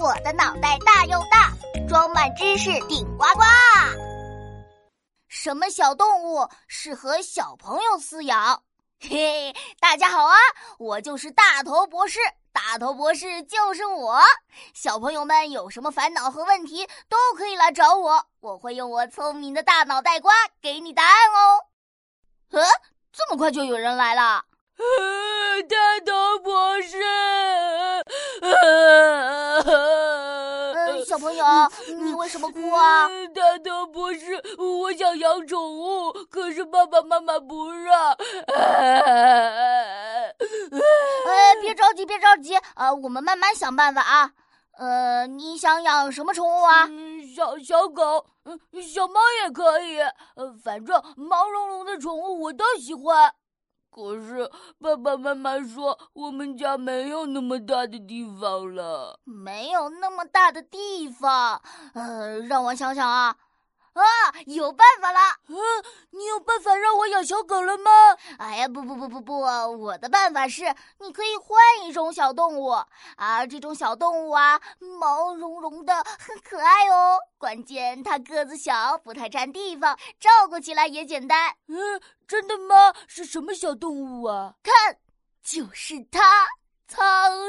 我的脑袋大又大，装满知识顶呱呱。什么小动物适合小朋友饲养？嘿，大家好啊，我就是大头博士。大头博士就是我。小朋友们有什么烦恼和问题，都可以来找我，我会用我聪明的大脑袋瓜给你答案哦。嗯，这么快就有人来了？大头博士。小朋友，你为什么哭啊？大头博士，我想养宠物，可是爸爸妈妈不让。呃，别着急，别着急，呃，我们慢慢想办法啊。呃，你想养什么宠物啊？小小狗，嗯，小猫也可以。呃，反正毛茸茸的宠物我都喜欢。可是爸爸妈妈说我们家没有那么大的地方了，没有那么大的地方。呃，让我想想啊。啊，有办法了！嗯，你有办法让我养小狗了吗？哎呀，不不不不不，我的办法是，你可以换一种小动物啊，这种小动物啊，毛茸茸的，很可爱哦。关键它个子小，不太占地方，照顾起来也简单。嗯，真的吗？是什么小动物啊？看，就是它，仓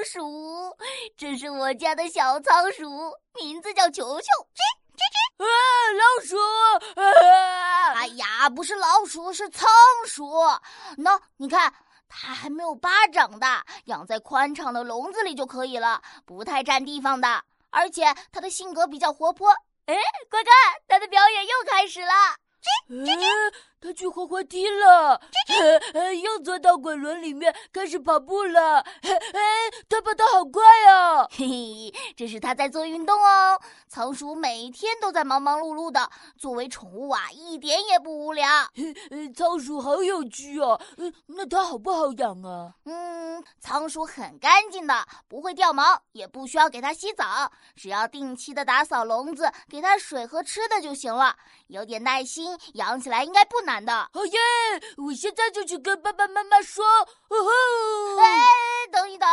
鼠。这是我家的小仓鼠，名字叫球球。啊，老鼠！哎呀，不是老鼠，是仓鼠。喏，你看，它还没有巴掌大，养在宽敞的笼子里就可以了，不太占地方的。而且它的性格比较活泼。哎，快看，它的表演又开始了。吱吱吱。它去滑滑梯了，又钻到滚轮里面开始跑步了。哎，他跑得好快哦！嘿嘿，这是他在做运动哦。仓鼠每天都在忙忙碌碌的，作为宠物啊，一点也不无聊。仓鼠好有趣哦。那它好不好养啊？嗯，仓鼠很干净的，不会掉毛，也不需要给它洗澡，只要定期的打扫笼子，给它水和吃的就行了。有点耐心，养起来应该不难。难的，好耶！我现在就去跟爸爸妈妈说。哦吼！哎，等一等。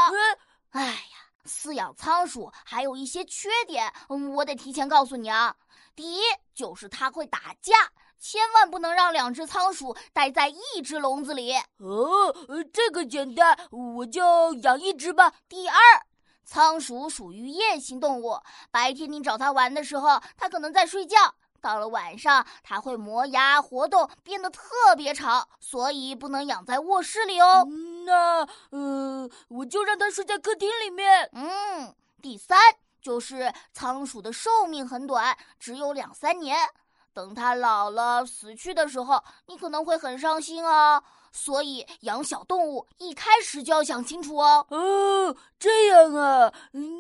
哎呀，饲养仓鼠还有一些缺点，嗯，我得提前告诉你啊。第一，就是它会打架，千万不能让两只仓鼠待在一只笼子里。哦，这个简单，我就养一只吧。第二，仓鼠属于夜行动物，白天你找它玩的时候，它可能在睡觉。到了晚上，它会磨牙活动，变得特别吵，所以不能养在卧室里哦。那，呃，我就让它睡在客厅里面。嗯，第三就是仓鼠的寿命很短，只有两三年。等它老了死去的时候，你可能会很伤心哦。所以养小动物一开始就要想清楚哦。哦，这样啊，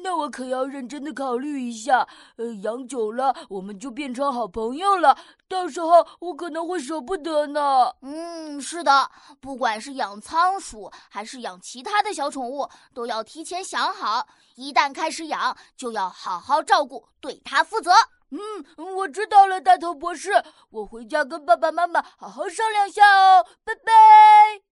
那我可要认真的考虑一下。呃，养久了我们就变成好朋友了，到时候我可能会舍不得呢。嗯，是的，不管是养仓鼠还是养其他的小宠物，都要提前想好，一旦开始养，就要好好照顾，对它负责。嗯，我知道了，大头博士，我回家跟爸爸妈妈好好商量下哦，拜拜。